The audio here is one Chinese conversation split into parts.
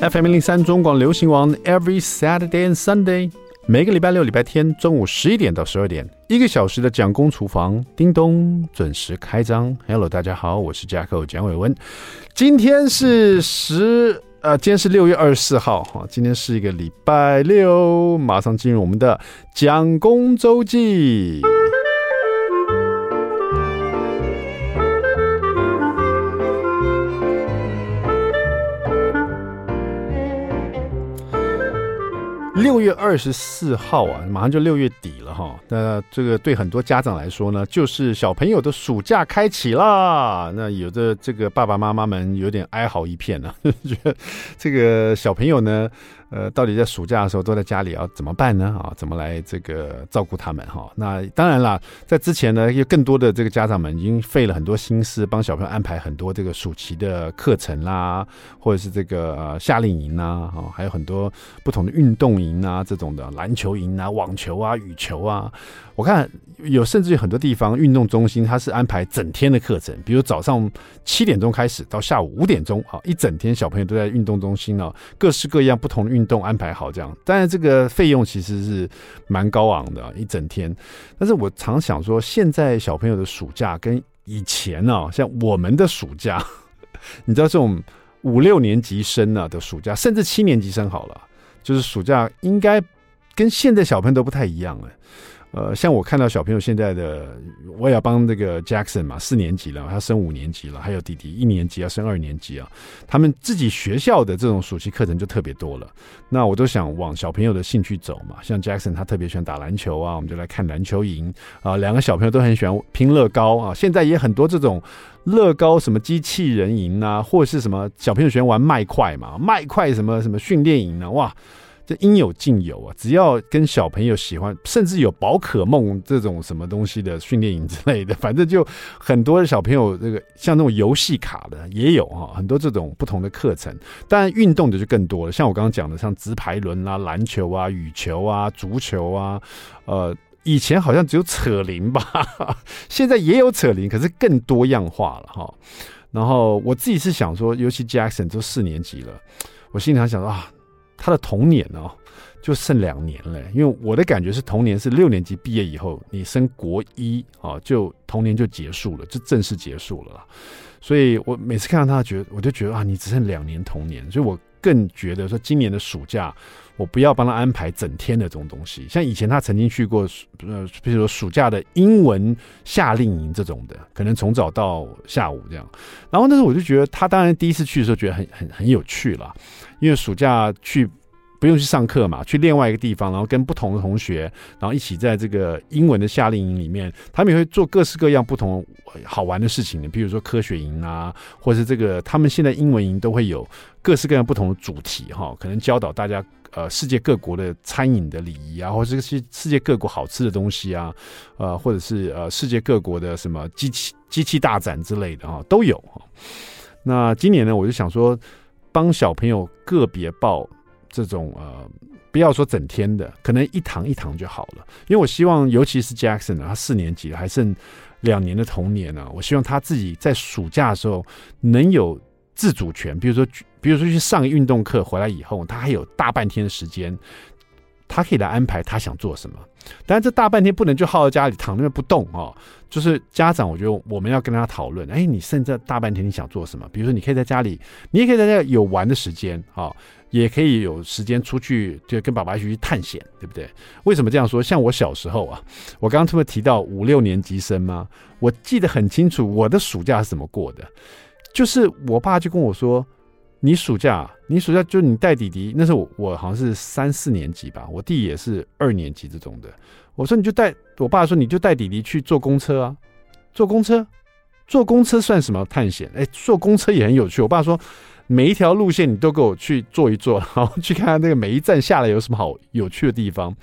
FM 零零三中广流行网，Every Saturday and Sunday，每个礼拜六、礼拜天中午十一点到十二点，一个小时的蒋公厨房，叮咚准时开张。Hello，大家好，我是 Jacko 蒋伟文。今天是十呃，今天是六月二十四号，今天是一个礼拜六，马上进入我们的蒋公周记。六月二十四号啊，马上就六月底了哈。那这个对很多家长来说呢，就是小朋友的暑假开启啦。那有的这个爸爸妈妈们有点哀嚎一片啊，觉得这个小朋友呢。呃，到底在暑假的时候都在家里要怎么办呢？啊，怎么来这个照顾他们哈？那当然了，在之前呢，有更多的这个家长们已经费了很多心思，帮小朋友安排很多这个暑期的课程啦，或者是这个呃夏令营啊，哈，还有很多不同的运动营啊，这种的篮球营啊、网球啊、羽球啊。我看有甚至于很多地方运动中心，它是安排整天的课程，比如早上七点钟开始到下午五点钟，啊，一整天小朋友都在运动中心呢，各式各样不同的运运动安排好这样。但是这个费用其实是蛮高昂的，一整天。但是我常想说，现在小朋友的暑假跟以前啊，像我们的暑假，你知道这种五六年级生啊的暑假，甚至七年级生好了，就是暑假应该跟现在小朋友都不太一样了。呃，像我看到小朋友现在的，我也要帮那个 Jackson 嘛，四年级了，他升五年级了，还有弟弟一年级要升二年级啊，他们自己学校的这种暑期课程就特别多了。那我都想往小朋友的兴趣走嘛，像 Jackson 他特别喜欢打篮球啊，我们就来看篮球营啊。两个小朋友都很喜欢拼乐高啊，现在也很多这种乐高什么机器人营啊，或者是什么小朋友喜欢玩麦块嘛，麦块什么什么训练营啊，哇。这应有尽有啊！只要跟小朋友喜欢，甚至有宝可梦这种什么东西的训练营之类的，反正就很多的小朋友这个像那种游戏卡的也有啊，很多这种不同的课程。当然运动的就更多了，像我刚刚讲的，像直排轮啊、篮球啊、羽球啊、足球啊，呃，以前好像只有扯铃吧，现在也有扯铃，可是更多样化了哈。然后我自己是想说，尤其 Jackson 都四年级了，我心里想想说啊。他的童年哦，就剩两年了。因为我的感觉是，童年是六年级毕业以后，你升国一啊，就童年就结束了，就正式结束了。所以我每次看到他，觉得我就觉得啊，你只剩两年童年。所以我更觉得说，今年的暑假，我不要帮他安排整天的这种东西。像以前他曾经去过，呃，比如说暑假的英文夏令营这种的，可能从早到下午这样。然后那时候我就觉得，他当然第一次去的时候觉得很很很有趣了。因为暑假去不用去上课嘛，去另外一个地方，然后跟不同的同学，然后一起在这个英文的夏令营里面，他们也会做各式各样不同好玩的事情的，比如说科学营啊，或是这个他们现在英文营都会有各式各样不同的主题哈，可能教导大家呃世界各国的餐饮的礼仪啊，或者是世界各国好吃的东西啊，呃，或者是呃世界各国的什么机器机器大展之类的哈都有哈。那今年呢，我就想说。帮小朋友个别报这种呃，不要说整天的，可能一堂一堂就好了。因为我希望，尤其是 Jackson 他四年级了，还剩两年的童年呢，我希望他自己在暑假的时候能有自主权。比如说，比如说去上运动课回来以后，他还有大半天的时间。他可以来安排他想做什么，但是这大半天不能就耗在家里躺那边不动哦。就是家长，我觉得我们要跟他讨论，哎，你剩这大半天你想做什么？比如说，你可以在家里，你也可以在家有玩的时间啊，也可以有时间出去，就跟爸爸一起去探险，对不对？为什么这样说？像我小时候啊，我刚刚特别提到五六年级生嘛，我记得很清楚，我的暑假是怎么过的，就是我爸就跟我说。你暑假，你暑假就你带弟弟，那时候我我好像是三四年级吧，我弟也是二年级这种的。我说你就带，我爸说你就带弟弟去坐公车啊，坐公车，坐公车算什么探险？哎，坐公车也很有趣。我爸说每一条路线你都给我去坐一坐，然后去看看那个每一站下来有什么好有趣的地方。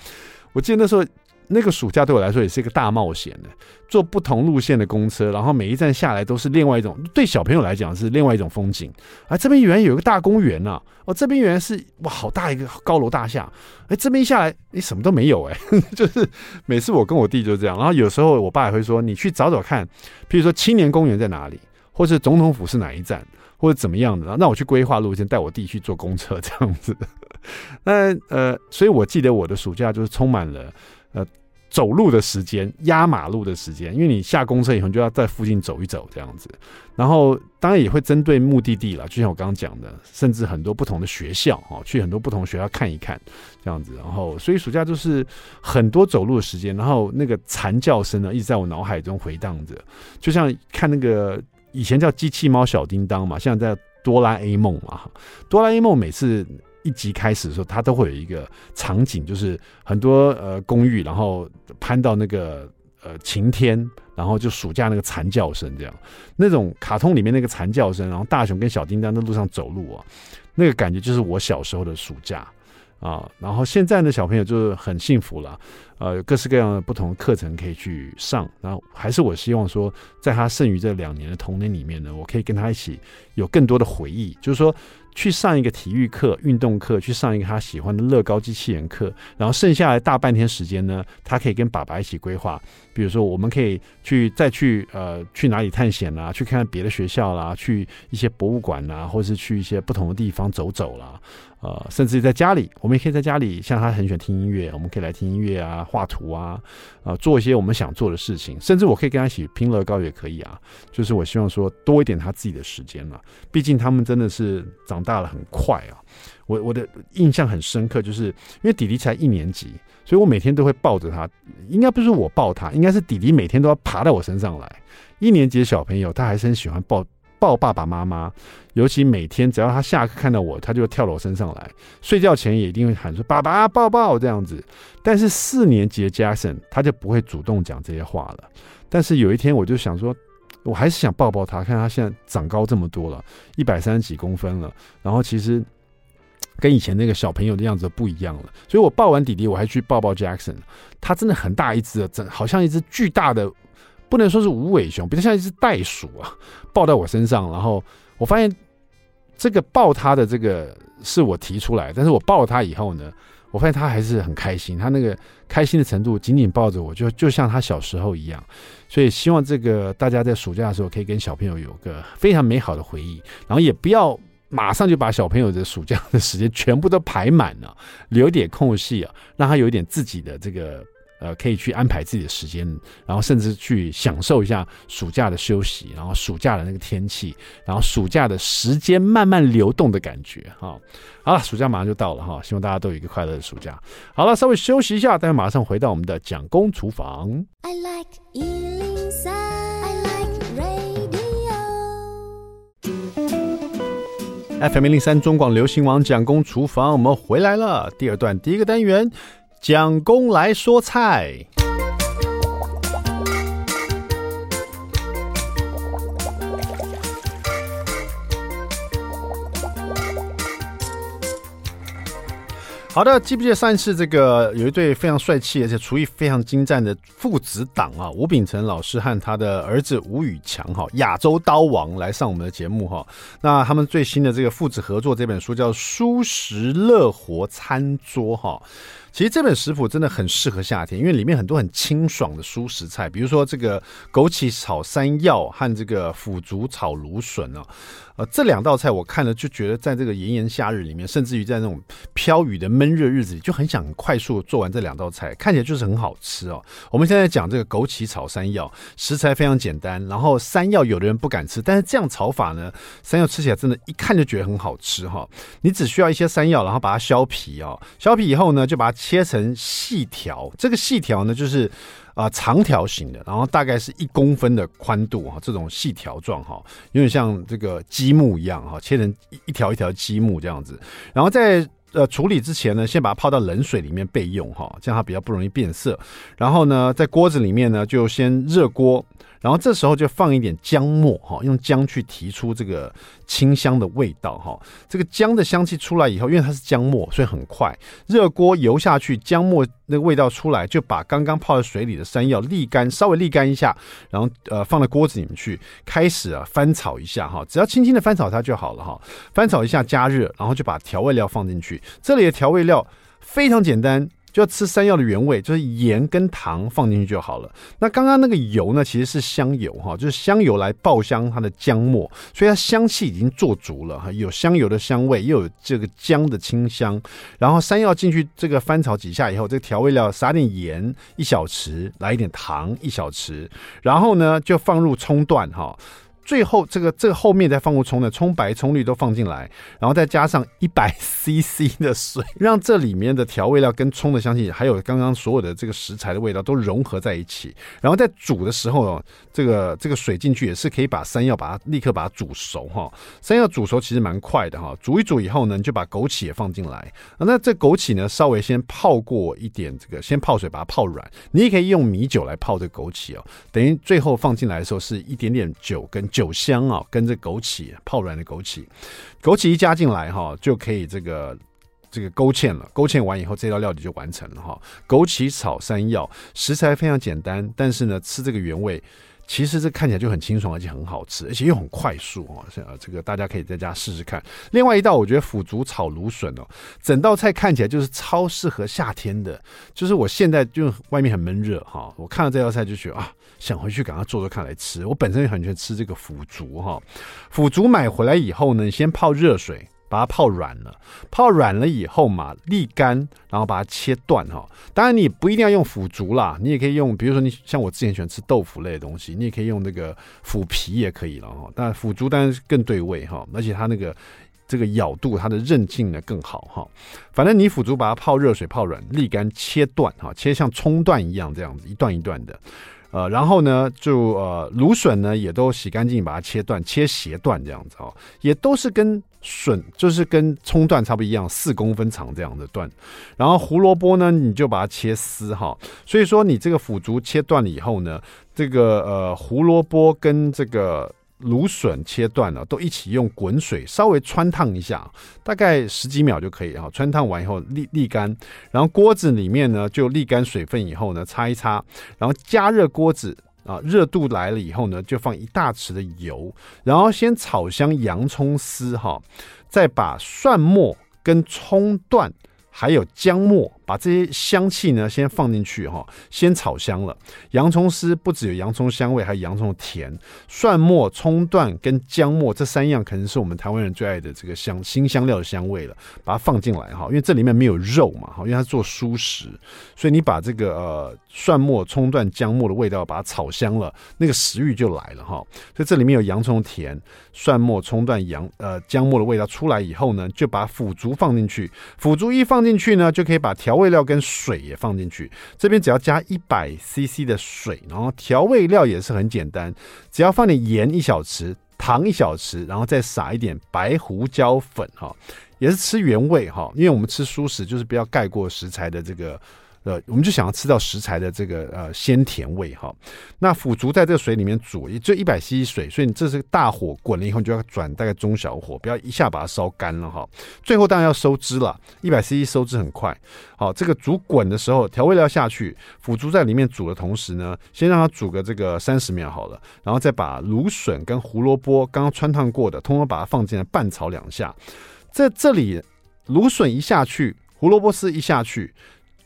我记得那时候。那个暑假对我来说也是一个大冒险的，坐不同路线的公车，然后每一站下来都是另外一种，对小朋友来讲是另外一种风景。啊，这边原来有一个大公园呐，哦，这边原来是哇，好大一个高楼大厦。哎，这边一下来，你什么都没有哎，就是每次我跟我弟就这样。然后有时候我爸也会说，你去找找看，譬如说青年公园在哪里，或是总统府是哪一站，或者怎么样的，然后那我去规划路线，带我弟去坐公车这样子。那呃，所以我记得我的暑假就是充满了呃。走路的时间，压马路的时间，因为你下公车以后，就要在附近走一走这样子。然后当然也会针对目的地了，就像我刚刚讲的，甚至很多不同的学校哦，去很多不同学校看一看这样子。然后所以暑假就是很多走路的时间，然后那个惨叫声呢一直在我脑海中回荡着，就像看那个以前叫机器猫小叮当嘛，现在在哆啦 A 梦嘛，哆啦 A 梦每次。一集开始的时候，它都会有一个场景，就是很多呃公寓，然后攀到那个呃晴天，然后就暑假那个惨叫声，这样。那种卡通里面那个惨叫声，然后大雄跟小叮当在路上走路啊，那个感觉就是我小时候的暑假。啊。然后现在的小朋友就是很幸福了，呃，各式各样的不同的课程可以去上。然后还是我希望说，在他剩余这两年的童年里面呢，我可以跟他一起有更多的回忆，就是说。去上一个体育课、运动课，去上一个他喜欢的乐高机器人课，然后剩下来大半天时间呢，他可以跟爸爸一起规划。比如说，我们可以去再去呃去哪里探险啦，去看看别的学校啦，去一些博物馆啦，或是去一些不同的地方走走啦。呃，甚至在家里，我们也可以在家里，像他很喜欢听音乐，我们可以来听音乐啊，画图啊，呃，做一些我们想做的事情。甚至我可以跟他一起拼乐高也可以啊。就是我希望说多一点他自己的时间了，毕竟他们真的是长大了很快啊。我我的印象很深刻，就是因为弟弟才一年级，所以我每天都会抱着他。应该不是我抱他，应该是弟弟每天都要爬到我身上来。一年级的小朋友，他还是很喜欢抱。抱爸爸妈妈，尤其每天只要他下课看到我，他就跳到我身上来。睡觉前也一定会喊说“爸爸抱抱”这样子。但是四年级的 Jackson 他就不会主动讲这些话了。但是有一天我就想说，我还是想抱抱他，看他现在长高这么多了，一百三十几公分了。然后其实跟以前那个小朋友的样子不一样了。所以我抱完弟弟，我还去抱抱 Jackson，他真的很大一只，真好像一只巨大的。不能说是无尾熊，比较像一只袋鼠啊，抱在我身上。然后我发现这个抱他的这个是我提出来，但是我抱它以后呢，我发现他还是很开心。他那个开心的程度，紧紧抱着我就就像他小时候一样。所以希望这个大家在暑假的时候可以跟小朋友有个非常美好的回忆，然后也不要马上就把小朋友的暑假的时间全部都排满了，留点空隙啊，让他有一点自己的这个。呃，可以去安排自己的时间，然后甚至去享受一下暑假的休息，然后暑假的那个天气，然后暑假的时间慢慢流动的感觉哈。好了，暑假马上就到了哈，希望大家都有一个快乐的暑假。好了，稍微休息一下，待会马上回到我们的蒋公厨房。I like 103, I like radio. FM 零零三中广流行网蒋公厨房，我们回来了。第二段第一个单元。蒋公来说菜。好的，记不记得上一次这个有一对非常帅气而且厨艺非常精湛的父子档啊？吴秉承老师和他的儿子吴宇强哈，亚洲刀王来上我们的节目哈。那他们最新的这个父子合作这本书叫《舒食乐活餐桌》哈。其实这本食谱真的很适合夏天，因为里面很多很清爽的蔬食菜，比如说这个枸杞炒山药和这个腐竹炒芦笋啊，呃，这两道菜我看了就觉得，在这个炎炎夏日里面，甚至于在那种飘雨的闷热日子里，就很想快速做完这两道菜，看起来就是很好吃哦。我们现在讲这个枸杞炒山药，食材非常简单，然后山药有的人不敢吃，但是这样炒法呢，山药吃起来真的，一看就觉得很好吃哈。你只需要一些山药，然后把它削皮哦，削皮以后呢，就把它。切成细条，这个细条呢，就是啊、长条形的，然后大概是一公分的宽度哈，这种细条状哈，有点像这个积木一样哈，切成一条一条积木这样子。然后在呃处理之前呢，先把它泡到冷水里面备用哈，这样它比较不容易变色。然后呢，在锅子里面呢，就先热锅。然后这时候就放一点姜末哈，用姜去提出这个清香的味道哈。这个姜的香气出来以后，因为它是姜末，所以很快。热锅油下去，姜末那个味道出来，就把刚刚泡在水里的山药沥干，稍微沥干一下，然后呃放到锅子里面去，开始啊翻炒一下哈，只要轻轻的翻炒它就好了哈。翻炒一下加热，然后就把调味料放进去。这里的调味料非常简单。就要吃山药的原味，就是盐跟糖放进去就好了。那刚刚那个油呢，其实是香油哈，就是香油来爆香它的姜末，所以它香气已经做足了哈，有香油的香味，又有这个姜的清香。然后山药进去这个翻炒几下以后，这个调味料撒点盐一小匙，来一点糖一小匙，然后呢就放入葱段哈。最后，这个这个后面再放入葱的葱白、葱绿都放进来，然后再加上一百 CC 的水，让这里面的调味料跟葱的香气，还有刚刚所有的这个食材的味道都融合在一起。然后在煮的时候哦，这个这个水进去也是可以把山药把它立刻把它煮熟哈。山药煮熟其实蛮快的哈，煮一煮以后呢，你就把枸杞也放进来。那这枸杞呢，稍微先泡过一点，这个先泡水把它泡软。你也可以用米酒来泡这个枸杞哦，等于最后放进来的时候是一点点酒跟。酒香啊，跟这枸杞泡软的枸杞，枸杞一加进来哈，就可以这个这个勾芡了。勾芡完以后，这道料理就完成了哈。枸杞炒山药，食材非常简单，但是呢，吃这个原味，其实这看起来就很清爽，而且很好吃，而且又很快速啊。这个大家可以在家试试看。另外一道，我觉得腐竹炒芦笋哦，整道菜看起来就是超适合夏天的。就是我现在就外面很闷热哈，我看到这道菜就觉得啊。想回去赶快做做看来吃。我本身也很喜欢吃这个腐竹哈。腐竹买回来以后呢，先泡热水，把它泡软了。泡软了以后嘛，沥干，然后把它切断哈。当然你不一定要用腐竹啦，你也可以用，比如说你像我之前喜欢吃豆腐类的东西，你也可以用那个腐皮也可以了哈。但腐竹当然是更对味哈，而且它那个这个咬度，它的韧劲呢更好哈。反正你腐竹把它泡热水泡软，沥干切断哈，切像葱段一样这样子，一段一段的。呃，然后呢，就呃，芦笋呢也都洗干净，把它切断，切斜段这样子哦，也都是跟笋，就是跟葱段差不多一样，四公分长这样的段。然后胡萝卜呢，你就把它切丝哈。所以说你这个腐竹切断了以后呢，这个呃胡萝卜跟这个。芦笋切断了，都一起用滚水稍微汆烫一下，大概十几秒就可以哈。汆烫完以后沥沥干，然后锅子里面呢就沥干水分以后呢擦一擦，然后加热锅子啊，热度来了以后呢就放一大匙的油，然后先炒香洋葱丝哈，再把蒜末跟葱段还有姜末。把这些香气呢先放进去哈，先炒香了。洋葱丝不只有洋葱香味，还有洋葱的甜。蒜末、葱段跟姜末这三样可能是我们台湾人最爱的这个香辛香料的香味了。把它放进来哈，因为这里面没有肉嘛哈，因为它做蔬食，所以你把这个呃蒜末、葱段、姜末的味道把它炒香了，那个食欲就来了哈。所以这里面有洋葱甜、蒜末、葱段、洋呃姜末的味道出来以后呢，就把腐竹放进去。腐竹一放进去呢，就可以把调。味料跟水也放进去，这边只要加一百 CC 的水，然后调味料也是很简单，只要放点盐一小匙，糖一小匙，然后再撒一点白胡椒粉哈，也是吃原味哈，因为我们吃素食就是不要盖过食材的这个。呃，我们就想要吃到食材的这个呃鲜甜味哈。那腐竹在这个水里面煮，也就一百 CC 水，所以你这是大火滚了以后，你就要转大概中小火，不要一下把它烧干了哈。最后当然要收汁了，一百 CC 收汁很快。好，这个煮滚的时候，调味料下去，腐竹在里面煮的同时呢，先让它煮个这个三十秒好了，然后再把芦笋跟胡萝卜刚刚汆烫过的，通通把它放进来拌炒两下。在这里，芦笋一下去，胡萝卜丝一下去。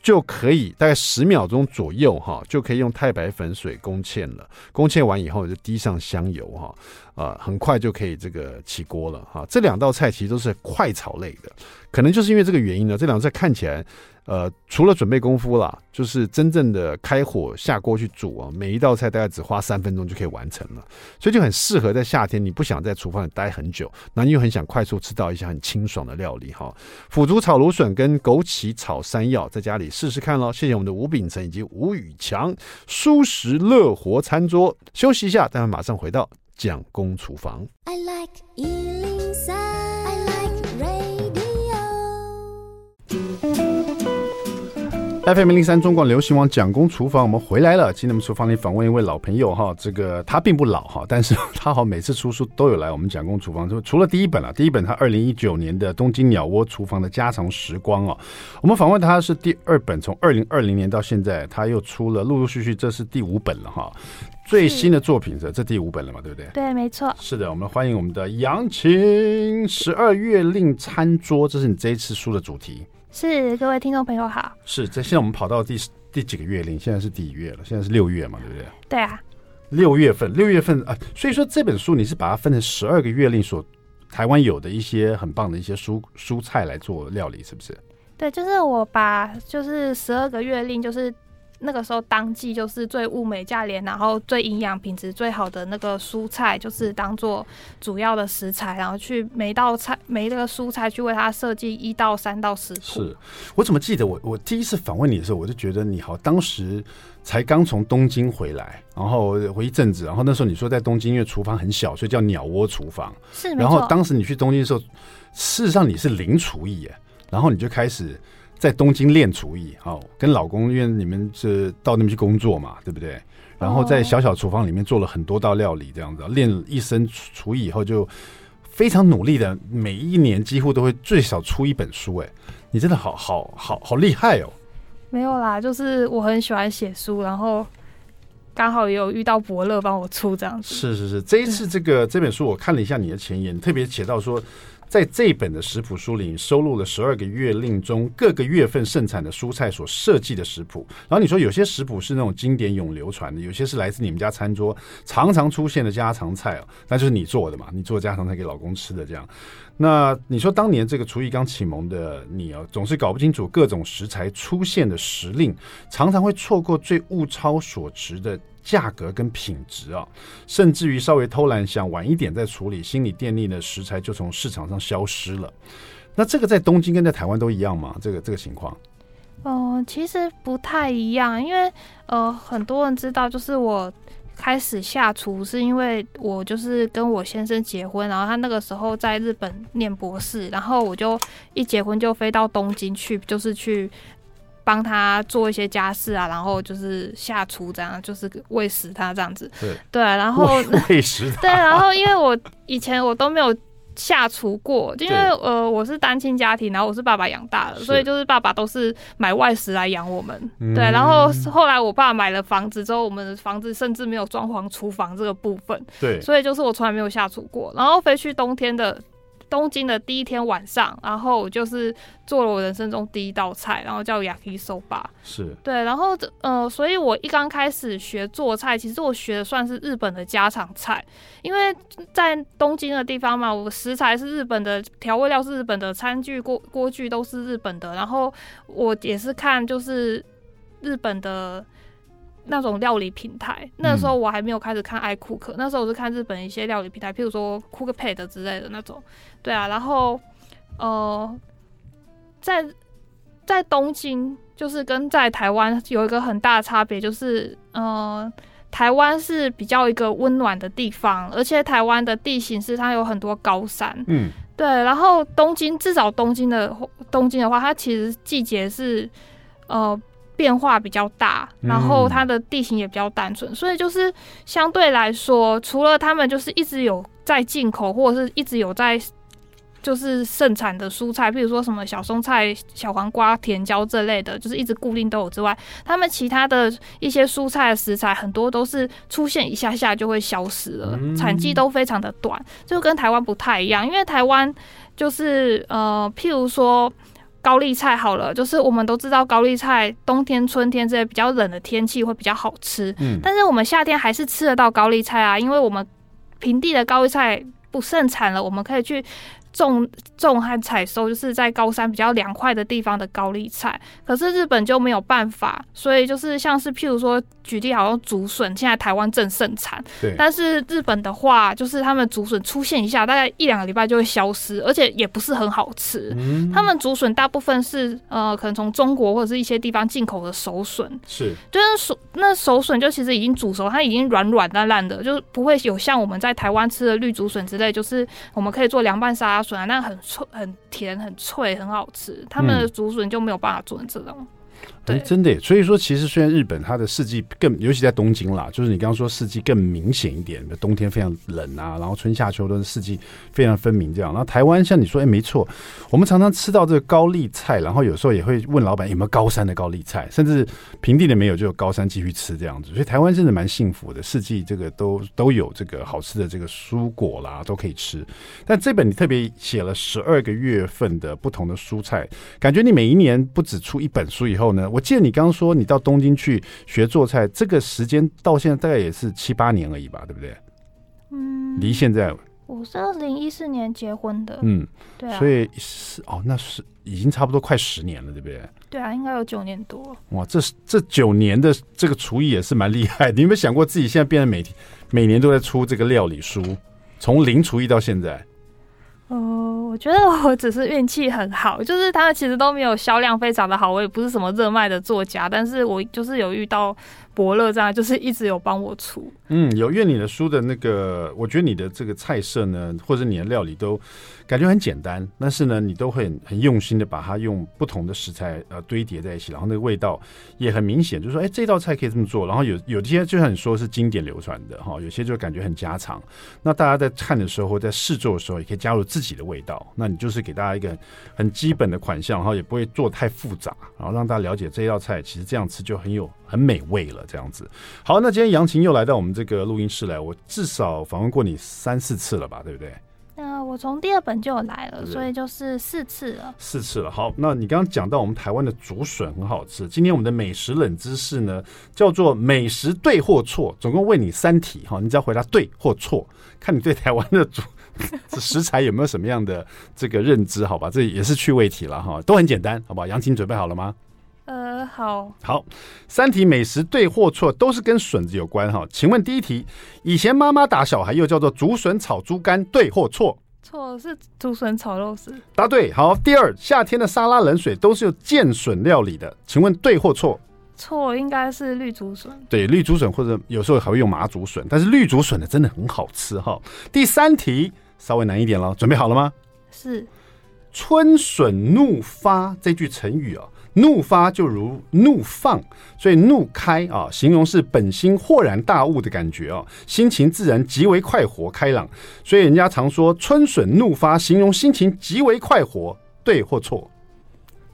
就可以大概十秒钟左右哈，就可以用太白粉水勾芡了。勾芡完以后就滴上香油哈，啊，很快就可以这个起锅了哈。这两道菜其实都是快炒类的，可能就是因为这个原因呢，这两道菜看起来。呃，除了准备功夫啦，就是真正的开火下锅去煮啊，每一道菜大概只花三分钟就可以完成了，所以就很适合在夏天，你不想在厨房里待很久，那你又很想快速吃到一些很清爽的料理哈。腐竹炒芦笋跟枸杞炒山药，在家里试试看喽。谢谢我们的吴秉承以及吴宇强，舒适乐活餐桌，休息一下，待会马上回到蒋公厨房。I like FM 零零三中广流行网蒋公厨房，我们回来了。今天我们厨房里访问一位老朋友哈，这个他并不老哈，但是他好每次出书都有来我们蒋公厨房。就除了第一本了，第一本他二零一九年的《东京鸟窝厨房的家常时光》哦，我们访问他是第二本，从二零二零年到现在，他又出了陆陆续续，这是第五本了哈。最新的作品是这第五本了嘛，对不对？对，没错。是的，我们欢迎我们的杨晴，《十二月令餐桌》，这是你这一次书的主题。是各位听众朋友好。是这现在我们跑到第第几个月令？现在是第几月了？现在是六月嘛，对不对？对啊，六月份，六月份啊，所以说这本书你是把它分成十二个月令所台湾有的一些很棒的一些蔬蔬菜来做料理，是不是？对，就是我把就是十二个月令就是。那个时候当季就是最物美价廉，然后最营养品质最好的那个蔬菜，就是当做主要的食材，然后去每道菜每一个蔬菜去为它设计一到三道食谱。是我怎么记得我我第一次访问你的时候，我就觉得你好，当时才刚从东京回来，然后回一阵子，然后那时候你说在东京因为厨房很小，所以叫鸟窝厨房。是，然后当时你去东京的时候，事实上你是零厨艺耶，然后你就开始。在东京练厨艺，哦，跟老公，因为你们是到那边去工作嘛，对不对？然后在小小厨房里面做了很多道料理，这样子练一身厨艺以后，就非常努力的，每一年几乎都会最少出一本书。哎，你真的好好好好厉害哦！没有啦，就是我很喜欢写书，然后刚好也有遇到伯乐帮我出这样子。是是是，这一次这个这本书我看了一下你的前言，特别写到说。在这本的食谱书里，收录了十二个月令中各个月份盛产的蔬菜所设计的食谱。然后你说有些食谱是那种经典永流传的，有些是来自你们家餐桌常常出现的家常菜哦，那就是你做的嘛，你做家常菜给老公吃的这样。那你说当年这个厨艺刚启蒙的你哦，总是搞不清楚各种食材出现的时令，常常会错过最物超所值的。价格跟品质啊，甚至于稍微偷懒，想晚一点再处理，心理电力的食材就从市场上消失了。那这个在东京跟在台湾都一样吗？这个这个情况？哦、其实不太一样，因为呃，很多人知道，就是我开始下厨是因为我就是跟我先生结婚，然后他那个时候在日本念博士，然后我就一结婚就飞到东京去，就是去。帮他做一些家事啊，然后就是下厨这样，就是喂食他这样子。对对，然后喂食他。对，然后因为我以前我都没有下厨过，因为呃我是单亲家庭，然后我是爸爸养大的，所以就是爸爸都是买外食来养我们。对，然后后来我爸买了房子之后，我们的房子甚至没有装潢厨房这个部分。对，所以就是我从来没有下厨过，然后飞去冬天的。东京的第一天晚上，然后我就是做了我人生中第一道菜，然后叫 Yakisoba。是对，然后呃，所以我一刚开始学做菜，其实我学的算是日本的家常菜，因为在东京的地方嘛，我食材是日本的，调味料是日本的，餐具锅锅具都是日本的，然后我也是看就是日本的。那种料理平台，那时候我还没有开始看 iCook，那时候我是看日本一些料理平台，譬如说 Cookpad 之类的那种。对啊，然后呃，在在东京就是跟在台湾有一个很大的差别，就是呃，台湾是比较一个温暖的地方，而且台湾的地形是它有很多高山。嗯，对。然后东京至少东京的东京的话，它其实季节是呃。变化比较大，然后它的地形也比较单纯，嗯，所以就是相对来说，除了他们就是一直有在进口，或者是一直有在。就是盛产的蔬菜，譬如说什么小松菜、小黄瓜、甜椒这类的，就是一直固定都有之外，他们其他的一些蔬菜的食材很多都是出现一下下就会消失了，产季都非常的短，就跟台湾不太一样。因为台湾就是呃，譬如说高丽菜好了，就是我们都知道高丽菜冬天、春天这些比较冷的天气会比较好吃，嗯，但是我们夏天还是吃得到高丽菜啊，因为我们平地的高丽菜不盛产了，我们可以去。种种和采收就是在高山比较凉快的地方的高丽菜，可是日本就没有办法，所以就是像是譬如说举例，好像竹笋现在台湾正盛产，对，但是日本的话，就是他们竹笋出现一下，大概一两个礼拜就会消失，而且也不是很好吃。嗯，他们竹笋大部分是呃，可能从中国或者是一些地方进口的熟笋，是，就是熟那熟笋就其实已经煮熟，它已经软软烂烂的，就是不会有像我们在台湾吃的绿竹笋之类，就是我们可以做凉拌沙拉。笋啊，那很脆、很甜、很脆，很好吃。他们的竹笋就没有办法做成这种。对，真的。所以说，其实虽然日本它的四季更，尤其在东京啦，就是你刚刚说四季更明显一点，冬天非常冷啊，然后春夏秋冬四季非常分明这样。然后台湾像你说，哎，没错，我们常常吃到这个高丽菜，然后有时候也会问老板有没有高山的高丽菜，甚至平地的没有就有高山继续吃这样子。所以台湾真的蛮幸福的，四季这个都都有这个好吃的这个蔬果啦，都可以吃。但这本你特别写了十二个月份的不同的蔬菜，感觉你每一年不止出一本书以后呢，我记得你刚刚说你到东京去学做菜，这个时间到现在大概也是七八年而已吧，对不对？嗯，离现在我是二零一四年结婚的，嗯，对啊，所以是哦，那是已经差不多快十年了，对不对？对啊，应该有九年多。哇，这这九年的这个厨艺也是蛮厉害的。你有没有想过自己现在变得每天每年都在出这个料理书，从零厨艺到现在？哦、我觉得我只是运气很好，就是他们其实都没有销量非常的好，我也不是什么热卖的作家，但是我就是有遇到伯乐这样，就是一直有帮我出。嗯，有阅你的书的那个，我觉得你的这个菜色呢，或者你的料理都感觉很简单，但是呢，你都会很，很用心的把它用不同的食材呃堆叠在一起，然后那个味道也很明显，就是说，哎，这道菜可以这么做。然后有有些就像你说是经典流传的哈，有些就感觉很家常。那大家在看的时候在试做的时候，也可以加入自己的味道。那你就是给大家一个很基本的款项，然后也不会做太复杂，然后让大家了解这道菜其实这样吃就很有很美味了。这样子。好，那今天杨琴又来到我们这个录音室来，我至少访问过你三四次了吧，对不对？那、呃、我从第二本就有来了，所以就是四次了。四次了。好，那你刚刚讲到我们台湾的竹笋很好吃，今天我们的美食冷知识呢，叫做美食对或错，总共问你三题哈，你只要回答对或错，看你对台湾的竹 食材有没有什么样的这个认知，好吧？这也是趣味题了哈，都很简单，好吧？杨琴准备好了吗？呃，好，好，三题美食对或错都是跟笋子有关哈。请问第一题，以前妈妈打小孩又叫做竹笋炒猪肝，对或错？错，是竹笋炒肉丝。答对。好，第二，夏天的沙拉冷水都是用剑笋料理的，请问对或错？错，应该是绿竹笋。对，绿竹笋或者有时候还会用麻竹笋，但是绿竹笋的真的很好吃哈。第三题稍微难一点了，准备好了吗？是。春笋怒发这句成语啊。怒发就如怒放，所以怒开啊，形容是本心豁然大悟的感觉啊，心情自然极为快活开朗，所以人家常说春笋怒发，形容心情极为快活，对或错？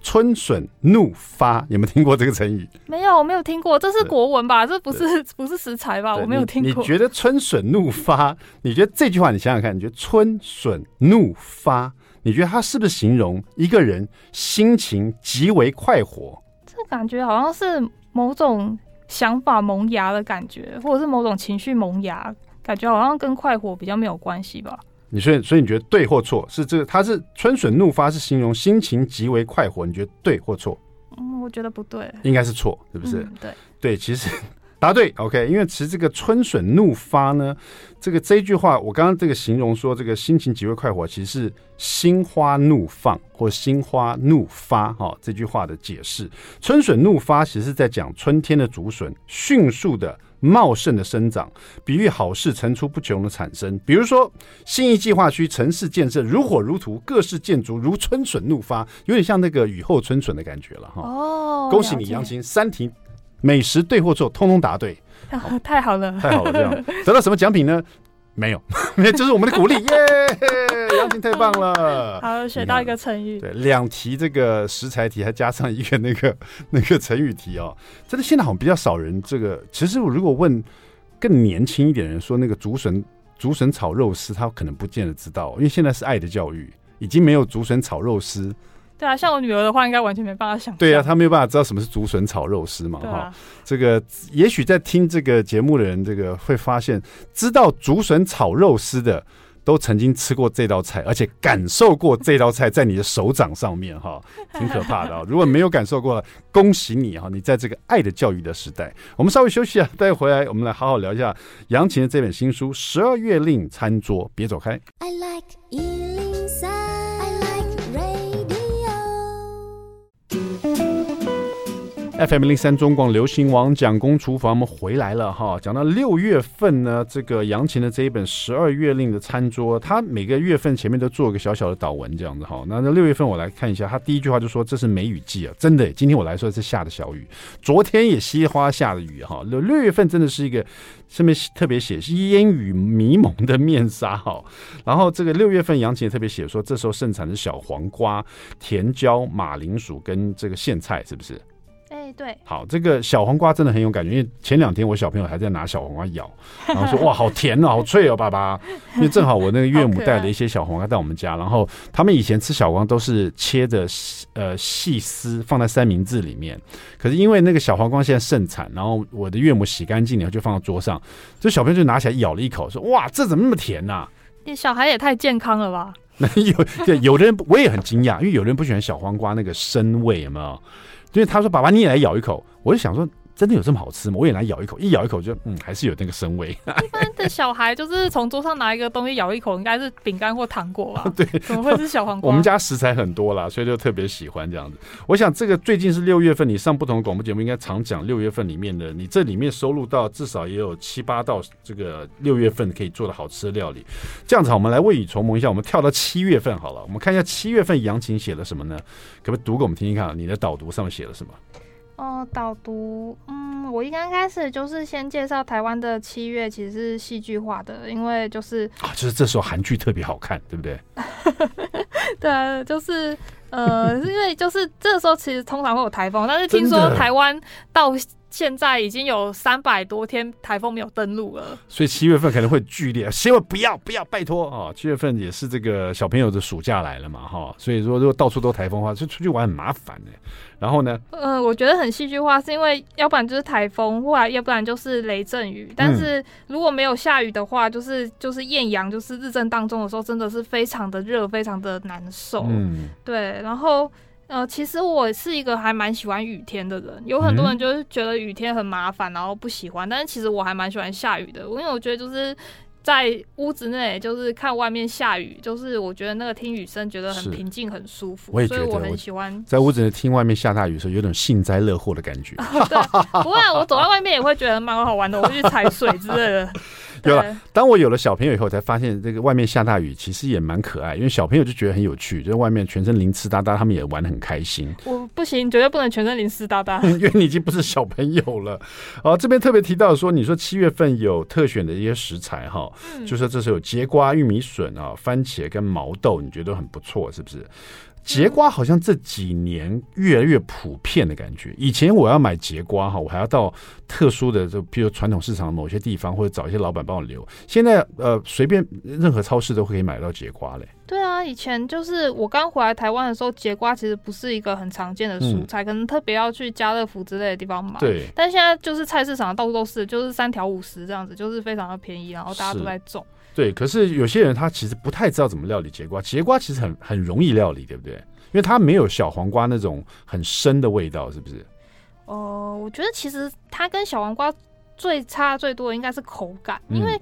春笋怒发有没有听过这个成语？没有，我没有听过，这是国文吧？这不是不是食材吧？我没有听过。你，你觉得春笋怒发？你觉得这句话你想想看，你觉得春笋怒发？你觉得它是不是形容一个人心情极为快活？这感觉好像是某种想法萌芽的感觉，或者是某种情绪萌芽，感觉好像跟快活比较没有关系吧？你所以所以你觉得对或错？是这个？他是春笋怒发，是形容心情极为快活？你觉得对或错？嗯，我觉得不对，应该是错，是不是？嗯、对对，其实。答对，OK。因为其实这个春笋怒发呢，这个这一句话，我刚刚这个形容说这个心情极为快活，其实是心花怒放或心花怒发哈、哦。这句话的解释，春笋怒发其实是在讲春天的竹笋迅速的茂盛的生长，比喻好事层出不穷的产生。比如说，新义计划区城市建设如火如荼，各式建筑如春笋怒发，有点像那个雨后春笋的感觉了哈。哦，恭喜你，杨琴三题。美食对或错，通通答对，哦，太好了，太好了！这样得到什么奖品呢？没有，没有，这是我们的鼓励，耶！杨琴太棒了，好，学到一个成语，对，两题这个食材题，还加上一个那个 那个成语题哦。真的，现在好像比较少人这个。其实我如果问更年轻一点的人，说那个竹笋竹笋炒肉丝，他可能不见得知道，因为现在是爱的教育，已经没有竹笋炒肉丝。对啊，像我女儿的话，应该完全没办法想。对啊，她没有办法知道什么是竹笋炒肉丝嘛，哈、啊。这个也许在听这个节目的人，这个会发现，知道竹笋炒肉丝的，都曾经吃过这道菜，而且感受过这道菜在你的手掌上面，哈，挺可怕的啊！如果没有感受过，恭喜你哈，你在这个爱的教育的时代。我们稍微休息啊，待会回来我们来好好聊一下杨琴的这本新书《十二月令餐桌》，别走开。I like FM 零三中广流行网蒋公厨房，我们回来了哈。讲到六月份呢，这个杨琴的这一本《十二月令》的餐桌，他每个月份前面都做一个小小的导文，这样子哈。那那六月份我来看一下，他第一句话就说：“这是梅雨季啊，真的。”今天我来说是下的小雨，昨天也稀花下的雨哈。六六月份真的是一个上面特别写是烟雨迷蒙的面纱哈。然后这个六月份杨琴也特别写说，这时候盛产的小黄瓜、甜椒、马铃薯跟这个苋菜，是不是？哎，对，好，这个小黄瓜真的很有感觉，因为前两天我小朋友还在拿小黄瓜咬，然后说哇，好甜哦，好脆哦，爸爸。因为正好我那个岳母带了一些小黄瓜到我们家，然后他们以前吃小黄瓜都是切着呃细丝放在三明治里面，可是因为那个小黄瓜现在盛产，然后我的岳母洗干净以后就放到桌上，这小朋友就拿起来咬了一口，说哇，这怎么那么甜呐、啊？你小孩也太健康了吧？那 有对有的人我也很惊讶，因为有的人不喜欢小黄瓜那个生味，有没有？因为他说：“爸爸，你也来咬一口。”我就想说。真的有这么好吃吗？我也来咬一口，一咬一口就嗯，还是有那个生味。一般的小孩就是从桌上拿一个东西咬一口，应该是饼干或糖果吧？对，怎么会是小黄瓜？我们家食材很多啦，所以就特别喜欢这样子。我想这个最近是六月份，你上不同的广播节目，应该常讲六月份里面的，你这里面收录到至少也有七八道这个六月份可以做的好吃的料理。这样子，我们来未雨绸缪一下，我们跳到七月份好了，我们看一下七月份杨琴写了什么呢？可不可以读给我们听听看？你的导读上面写了什么？哦，导读，嗯，我一刚开始就是先介绍台湾的七月，其实是戏剧化的，因为就是啊，就是这时候韩剧特别好看，对不对？对啊，就是呃，因为就是这时候其实通常会有台风，但是听说台湾到现在已经有三百多天台风没有登陆了，所以七月份可能会剧烈。希望不要不要，拜托啊！七月份也是这个小朋友的暑假来了嘛，哈，所以说如果到处都台风的话，就出去玩很麻烦的。然后呢？呃，我觉得很戏剧化，是因为要不然就是台风，或者要不然就是雷阵雨。但是如果没有下雨的话，就是就是艳阳，就是日正当中的时候，真的是非常的热，非常的难受。嗯，对，然后。呃，其实我是一个还蛮喜欢雨天的人，有很多人就是觉得雨天很麻烦，然后不喜欢。但是其实我还蛮喜欢下雨的，因为我觉得就是在屋子内，就是看外面下雨，就是我觉得那个听雨声觉得很平静、很舒服。我也觉得，所以我很喜欢在屋子内听外面下大雨的时候，有种幸灾乐祸的感觉。对，不过我走在外面也会觉得蛮好玩的，我会去踩水之类的。对了，当我有了小朋友以后，才发现这个外面下大雨其实也蛮可爱，因为小朋友就觉得很有趣，就是外面全身淋湿哒哒，他们也玩得很开心。我不行，绝对不能全身淋湿哒哒，因为你已经不是小朋友了。好，这边特别提到说，你说七月份有特选的一些食材哈，嗯、就说这是有节瓜、玉米笋啊、番茄跟毛豆，你觉得很不错，是不是？櫛瓜好像这几年越来越普遍的感觉。以前我要买节瓜哈，我还要到特殊的，就比如传统市场某些地方，或者找一些老板帮我留。现在呃，随便任何超市都可以买到节瓜嘞。对啊，以前就是我刚回来台湾的时候，节瓜其实不是一个很常见的蔬菜，嗯、可能特别要去家乐福之类的地方买。对。但现在就是菜市场到处都是，就是三条五十这样子，就是非常的便宜，然后大家都在种。对，可是有些人他其实不太知道怎么料理节瓜。节瓜其实很很容易料理，对不对？因为它没有小黄瓜那种很深的味道，是不是？哦、呃，我觉得其实它跟小黄瓜最差最多的应该是口感，嗯、因为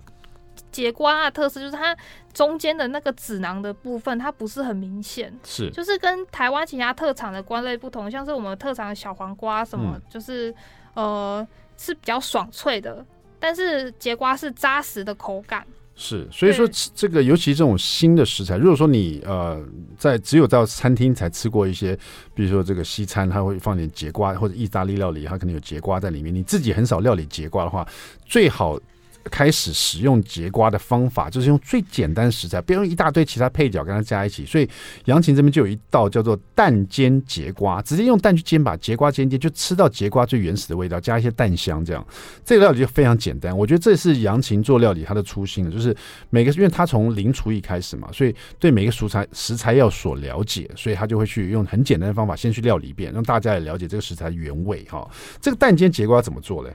节瓜的特色就是它中间的那个籽囊的部分，它不是很明显，是就是跟台湾其他特产的瓜类不同，像是我们特产的小黄瓜什么，嗯、就是呃是比较爽脆的，但是节瓜是扎实的口感。是，所以说这个尤其这种新的食材，如果说你呃在只有到餐厅才吃过一些，比如说这个西餐，它会放点节瓜，或者意大利料理，它可能有节瓜在里面，你自己很少料理节瓜的话，最好。开始使用节瓜的方法，就是用最简单食材，不用一大堆其他配角跟它加一起。所以杨琴这边就有一道叫做蛋煎节瓜，直接用蛋去煎，把节瓜煎煎，就吃到节瓜最原始的味道，加一些蛋香，这样这个料理就非常简单。我觉得这是杨琴做料理他的初心，就是每个，因为他从零厨艺开始嘛，所以对每个食材食材要所了解，所以他就会去用很简单的方法先去料理一遍，让大家也了解这个食材原味哈。这个蛋煎节瓜怎么做嘞？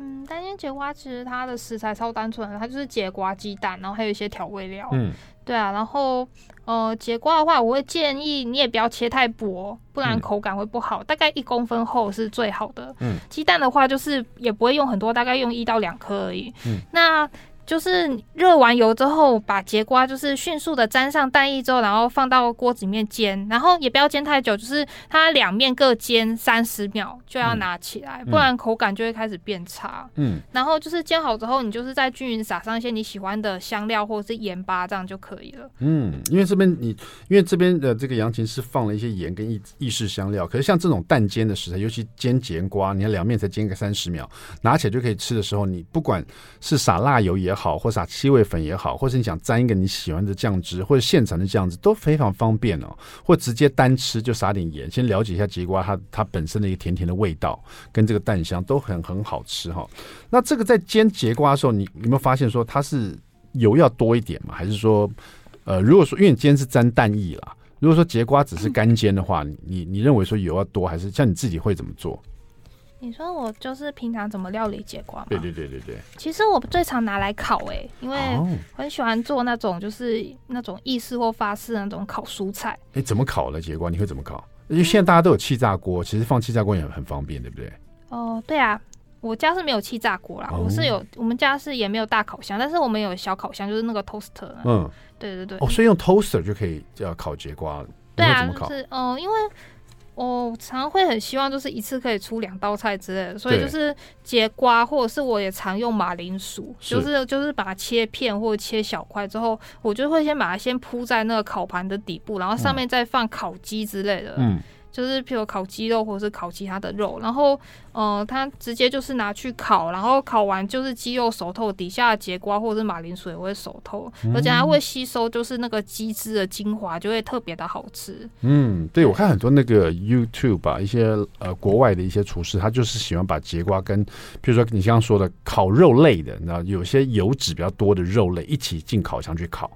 嗯，单煎节瓜其实它的食材超单纯的，它就是节瓜、鸡蛋，然后还有一些调味料。嗯，对啊，然后呃，节瓜的话，我会建议你也不要切太薄，不然口感会不好。嗯、大概一公分厚是最好的。嗯，鸡蛋的话就是也不会用很多，大概用一到两颗而已。嗯，那就是热完油之后，把节瓜就是迅速的沾上蛋液之后，然后放到锅子里面煎，然后也不要煎太久，就是它两面各煎三十秒就要拿起来，嗯、不然口感就会开始变差。嗯，然后就是煎好之后，你就是再均匀撒上一些你喜欢的香料或者是盐巴，这样就可以了。嗯，因为这边你因为这边的这个羊琴是放了一些盐跟意意式香料，可是像这种蛋煎的食材，尤其煎节瓜，你看两面才煎个三十秒，拿起来就可以吃的时候，你不管是撒辣油也好。好，或撒七味粉也好，或是你想沾一个你喜欢的酱汁，或者现成的酱汁都非常方便哦。或直接单吃，就撒点盐，先了解一下节瓜它它本身的一个甜甜的味道，跟这个蛋香都很很好吃哈、哦。那这个在煎节瓜的时候，你有没有发现说它是油要多一点嘛？还是说，呃，如果说因为你煎是沾蛋液啦，如果说节瓜只是干煎的话，你你认为说油要多，还是像你自己会怎么做？你说我就是平常怎么料理节瓜吗？对对对对对。其实我最常拿来烤哎、欸，因为很喜欢做那种就是那种意式或法式的那种烤蔬菜。哎、欸，怎么烤的节瓜？你会怎么烤？因为现在大家都有气炸锅，其实放气炸锅也很方便，对不对？哦，对啊，我家是没有气炸锅啦，哦、我是有，我们家是也没有大烤箱，但是我们有小烤箱，就是那个 toaster。嗯，对对对。哦，所以用 toaster 就可以叫烤节瓜。对啊，就是哦、呃，因为。我常常会很希望，就是一次可以出两道菜之类的，所以就是节瓜，或者是我也常用马铃薯，就是就是把它切片或者切小块之后，我就会先把它先铺在那个烤盘的底部，然后上面再放烤鸡之类的。嗯。就是譬如烤鸡肉或者是烤其他的肉，然后呃，它直接就是拿去烤，然后烤完就是鸡肉熟透，底下的节瓜或者是马铃薯也会熟透，嗯、而且它会吸收就是那个鸡汁的精华，就会特别的好吃。嗯，对，我看很多那个 YouTube 吧，一些呃国外的一些厨师，他就是喜欢把节瓜跟譬如说你刚刚说的烤肉类的，你知道有些油脂比较多的肉类一起进烤箱去烤。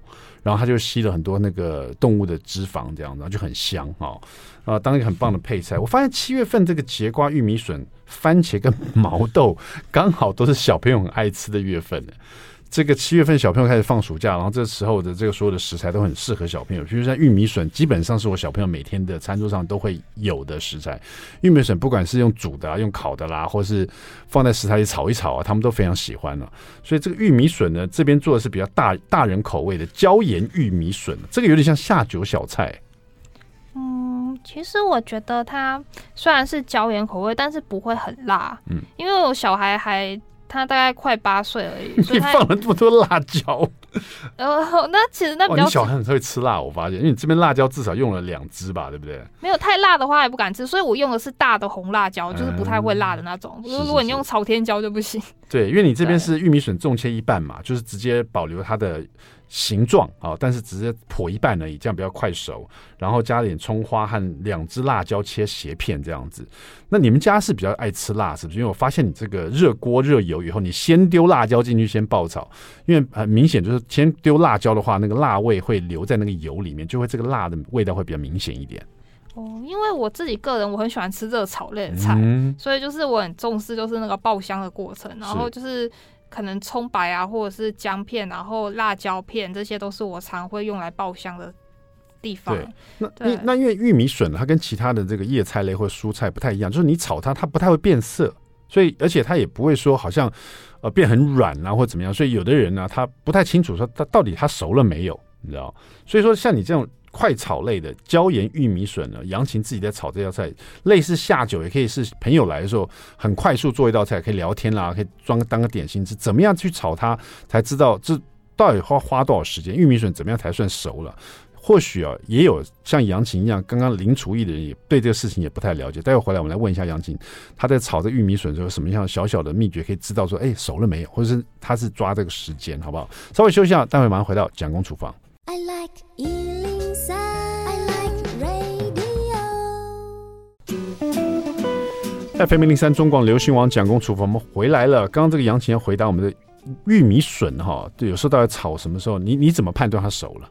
然后它就吸了很多那个动物的脂肪，这样子，就很香哈啊，当一个很棒的配菜。我发现七月份这个节瓜、玉米笋、番茄跟 毛豆，刚好都是小朋友很爱吃的月份呢。这个七月份小朋友开始放暑假，然后这时候的这个所有的食材都很适合小朋友。比如像玉米笋，基本上是我小朋友每天的餐桌上都会有的食材。玉米笋不管是用煮的啊，用烤的啦，或是放在食材里炒一炒啊，他们都非常喜欢了啊。所以这个玉米笋呢，这边做的是比较大大人口味的椒盐玉米笋，这个有点像下酒小菜。嗯，其实我觉得它虽然是椒盐口味，但是不会很辣。嗯，因为我小孩还。他大概快八岁而已，所以你放了这么多辣椒。呃，那其实那比较、小孩很会吃辣，我发现，因为你这边辣椒至少用了两支吧，对不对？没有太辣的话也不敢吃，所以我用的是大的红辣椒，就是不太会辣的那种。嗯、如果你用朝天椒就不行。对，因为你这边是玉米笋纵切一半嘛，就是直接保留它的。形状啊，但是直接破一半而已，这样比较快熟。然后加点葱花和两只辣椒切斜片这样子。那你们家是比较爱吃辣，是不是？因为我发现你这个热锅热油以后，你先丢辣椒进去先爆炒，因为很明显就是先丢辣椒的话，那个辣味会留在那个油里面，就会这个辣的味道会比较明显一点。哦，因为我自己个人我很喜欢吃热炒类的菜，嗯、所以就是我很重视就是那个爆香的过程，然后就是。可能葱白啊，或者是姜片，然后辣椒片，这些都是我常会用来爆香的地方。对，那对那因为玉米笋它跟其他的这个叶菜类或蔬菜不太一样，就是你炒它，它不太会变色，所以而且它也不会说好像呃变很软啊或怎么样，所以有的人呢、啊，他不太清楚说它到底它熟了没有，你知道？所以说像你这种。快炒类的椒盐玉米笋呢，杨琴自己在炒这道菜，类似下酒，也可以是朋友来的时候很快速做一道菜，可以聊天啦，可以装当个点心吃。怎么样去炒它，才知道这到底花花多少时间？玉米笋怎么样才算熟了？或许啊，也有像杨琴一样刚刚零厨艺的人，也对这个事情也不太了解。待会回来我们来问一下杨琴，他在炒这玉米笋的时候，什么样小小的秘诀可以知道说，哎，熟了没有？或者是他是抓这个时间，好不好？稍微休息一下，待会马上回到蒋公厨房。I like FM 零零三中广流行网蒋公厨房，我们回来了。刚刚这个杨琴要回答我们的玉米笋哈，对，有时候到底炒什么时候？你你怎么判断它熟了？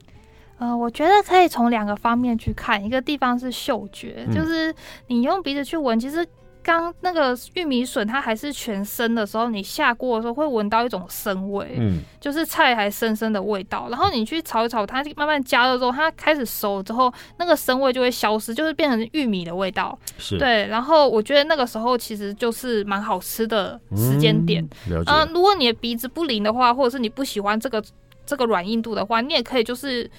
呃，我觉得可以从两个方面去看，一个地方是嗅觉，嗯、就是你用鼻子去闻，其实刚那个玉米笋它还是全生的时候，你下锅的时候会闻到一种生味，嗯，就是菜还生生的味道。然后你去炒一炒，它慢慢加热之后，它开始熟之后，那个生味就会消失，就是变成玉米的味道。是，对。然后我觉得那个时候其实就是蛮好吃的时间点。嗯，如果你的鼻子不灵的话，或者是你不喜欢这个这个软硬度的话，你也可以就是。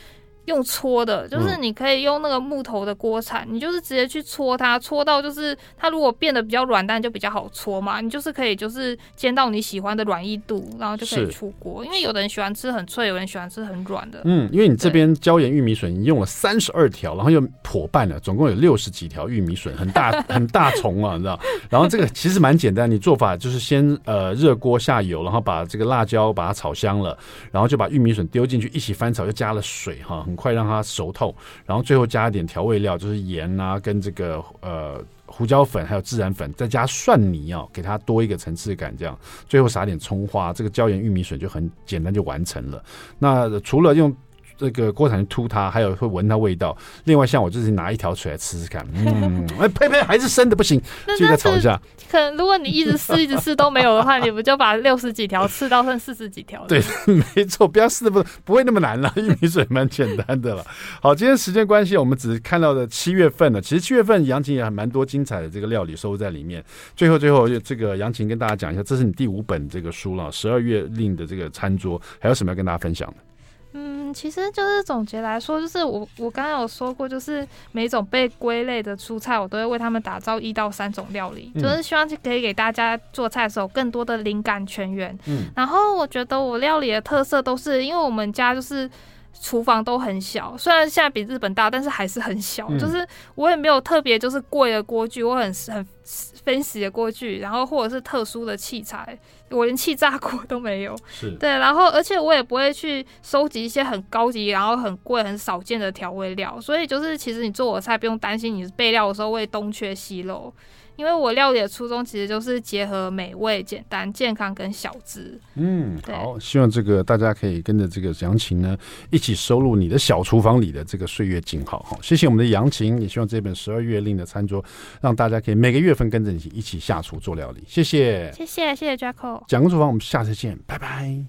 用搓的，就是你可以用那个木头的锅铲，嗯、你就是直接去搓它，搓到就是它如果变得比较软，但就比较好搓嘛。你就是可以就是煎到你喜欢的软硬度，然后就可以出锅。因为有的人喜欢吃很脆，有人喜欢吃很软的。嗯，因为你这边椒盐玉米笋，你用了三十二条，然后又破半了，总共有六十几条玉米笋，很大 很大虫啊，你知道？然后这个其实蛮简单，你做法就是先呃热锅下油，然后把这个辣椒把它炒香了，然后就把玉米笋丢进去一起翻炒，又加了水哈。快让它熟透，然后最后加一点调味料，就是盐啊，跟这个呃胡椒粉，还有孜然粉，再加蒜泥啊，给它多一个层次感。这样最后撒点葱花，这个椒盐玉米笋就很简单就完成了。那除了用。这个锅铲去秃它，还有会闻它味道。另外，像我就是拿一条水来吃吃看，嗯，哎呸呸，还是生的不行，就再炒一下。可能如果你一直试一直试都没有的话，你不就把六十几条吃到剩四十几条？对，没错，不要试的不不会那么难了，玉米水蛮简单的了。好，今天时间关系，我们只是看到的七月份了。其实七月份杨琴也还蛮多精彩的这个料理收入在里面。最后最后，这个杨琴跟大家讲一下，这是你第五本这个书了，十二月令的这个餐桌，还有什么要跟大家分享的？嗯，其实就是总结来说，就是我我刚刚有说过，就是每种被归类的蔬菜，我都会为他们打造一到三种料理，嗯、就是希望可以给大家做菜的时候更多的灵感泉源。嗯，然后我觉得我料理的特色都是，因为我们家就是厨房都很小，虽然现在比日本大，但是还是很小。嗯、就是我也没有特别就是贵的锅具，我很很。分析的锅具，然后或者是特殊的器材，我连气炸锅都没有。是对，然后而且我也不会去收集一些很高级、然后很贵、很少见的调味料，所以就是其实你做我的菜不用担心你备料的时候会东缺西漏。因为我料理的初衷其实就是结合美味、简单、健康跟小资。嗯，好，希望这个大家可以跟着这个杨晴呢一起收录你的小厨房里的这个岁月静好。好，谢谢我们的杨琴，也希望这本十二月令的餐桌让大家可以每个月份跟着你一起下厨做料理。谢谢，谢谢，谢谢 Jacko。蒋公厨房，我们下次见，拜拜。